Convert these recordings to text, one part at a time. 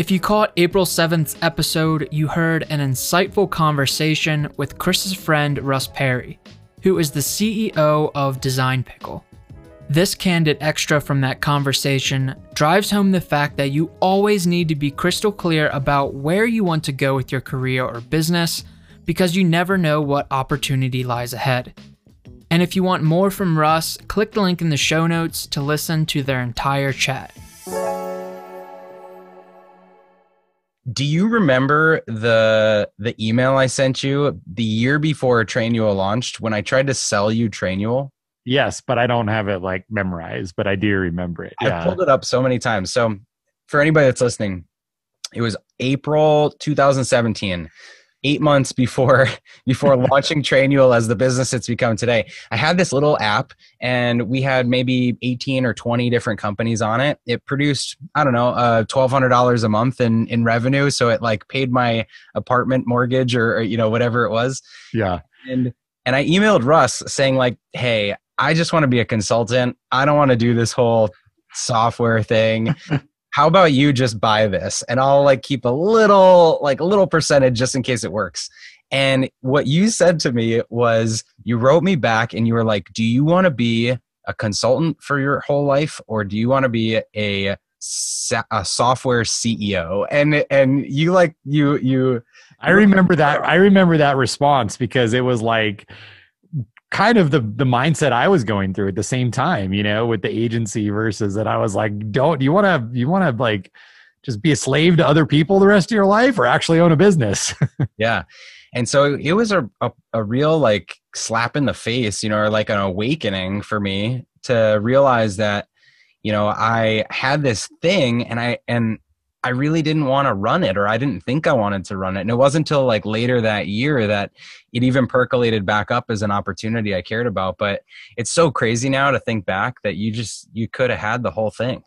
If you caught April 7th's episode, you heard an insightful conversation with Chris's friend Russ Perry, who is the CEO of Design Pickle. This candid extra from that conversation drives home the fact that you always need to be crystal clear about where you want to go with your career or business because you never know what opportunity lies ahead. And if you want more from Russ, click the link in the show notes to listen to their entire chat. Do you remember the the email I sent you the year before Trainual launched when I tried to sell you Trainual? Yes, but I don't have it like memorized, but I do remember it. Yeah. I pulled it up so many times. So for anybody that's listening, it was April 2017 eight months before before launching Trainual as the business it's become today. I had this little app, and we had maybe eighteen or twenty different companies on it. It produced I don't know uh, twelve hundred dollars a month in in revenue, so it like paid my apartment mortgage or, or you know whatever it was. Yeah, and and I emailed Russ saying like, hey. I just want to be a consultant. I don't want to do this whole software thing. How about you just buy this and I'll like keep a little like a little percentage just in case it works. And what you said to me was you wrote me back and you were like, "Do you want to be a consultant for your whole life or do you want to be a a software CEO?" And and you like you you I remember that I remember that response because it was like kind of the the mindset I was going through at the same time, you know, with the agency versus that I was like, don't you want to you want to like just be a slave to other people the rest of your life or actually own a business? yeah. And so it was a, a, a real like slap in the face, you know, or like an awakening for me to realize that, you know, I had this thing and I and I really didn't want to run it or I didn't think I wanted to run it. And it wasn't until like later that year that it even percolated back up as an opportunity I cared about. But it's so crazy now to think back that you just you could have had the whole thing.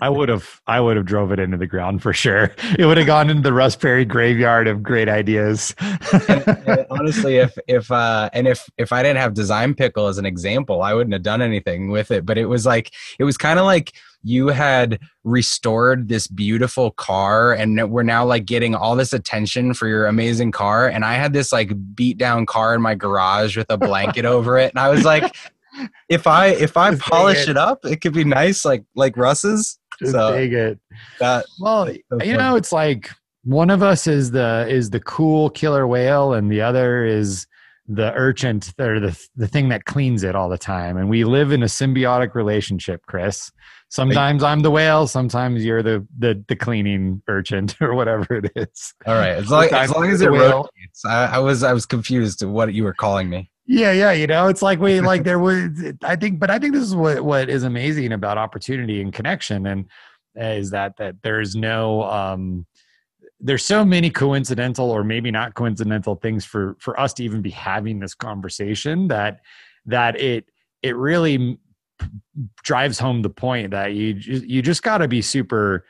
I would have I would have drove it into the ground for sure. It would have gone into the Russ Perry graveyard of great ideas. and, and honestly, if if uh and if if I didn't have Design Pickle as an example, I wouldn't have done anything with it. But it was like it was kind of like you had restored this beautiful car and we're now like getting all this attention for your amazing car and i had this like beat down car in my garage with a blanket over it and i was like if i if i Just polish it. it. up it could be nice like like russ's Just so it that well you know it's like one of us is the is the cool killer whale and the other is the urchin or the the thing that cleans it all the time and we live in a symbiotic relationship chris Sometimes I'm the whale. Sometimes you're the the, the cleaning urchin or whatever it is. All right, as long, as, long as it rotates. I, I was I was confused to what you were calling me. Yeah, yeah, you know, it's like we like there was. I think, but I think this is what what is amazing about opportunity and connection, and is that that there's no um there's so many coincidental or maybe not coincidental things for for us to even be having this conversation that that it it really drives home the point that you you just got to be super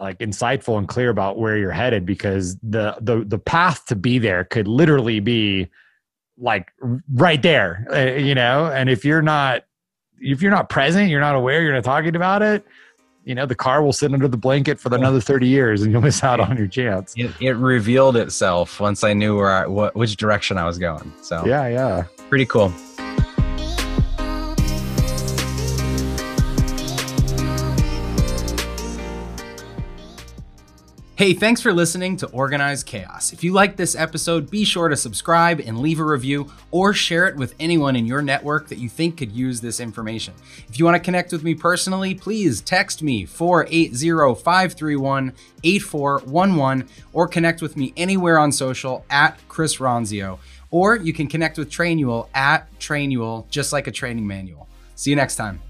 like insightful and clear about where you're headed because the the the path to be there could literally be like right there uh, you know? And if you're not if you're not present you're not aware you're not talking about it you know the car will sit under the blanket for another 30 years and you'll miss out on your chance. It, it revealed itself once i knew where I, what, which direction i was going so. Yeah yeah. Pretty cool Hey, thanks for listening to Organized Chaos. If you like this episode, be sure to subscribe and leave a review or share it with anyone in your network that you think could use this information. If you want to connect with me personally, please text me 480 531 8411 or connect with me anywhere on social at Chris Ronzio. Or you can connect with Trainual at Trainual, just like a training manual. See you next time.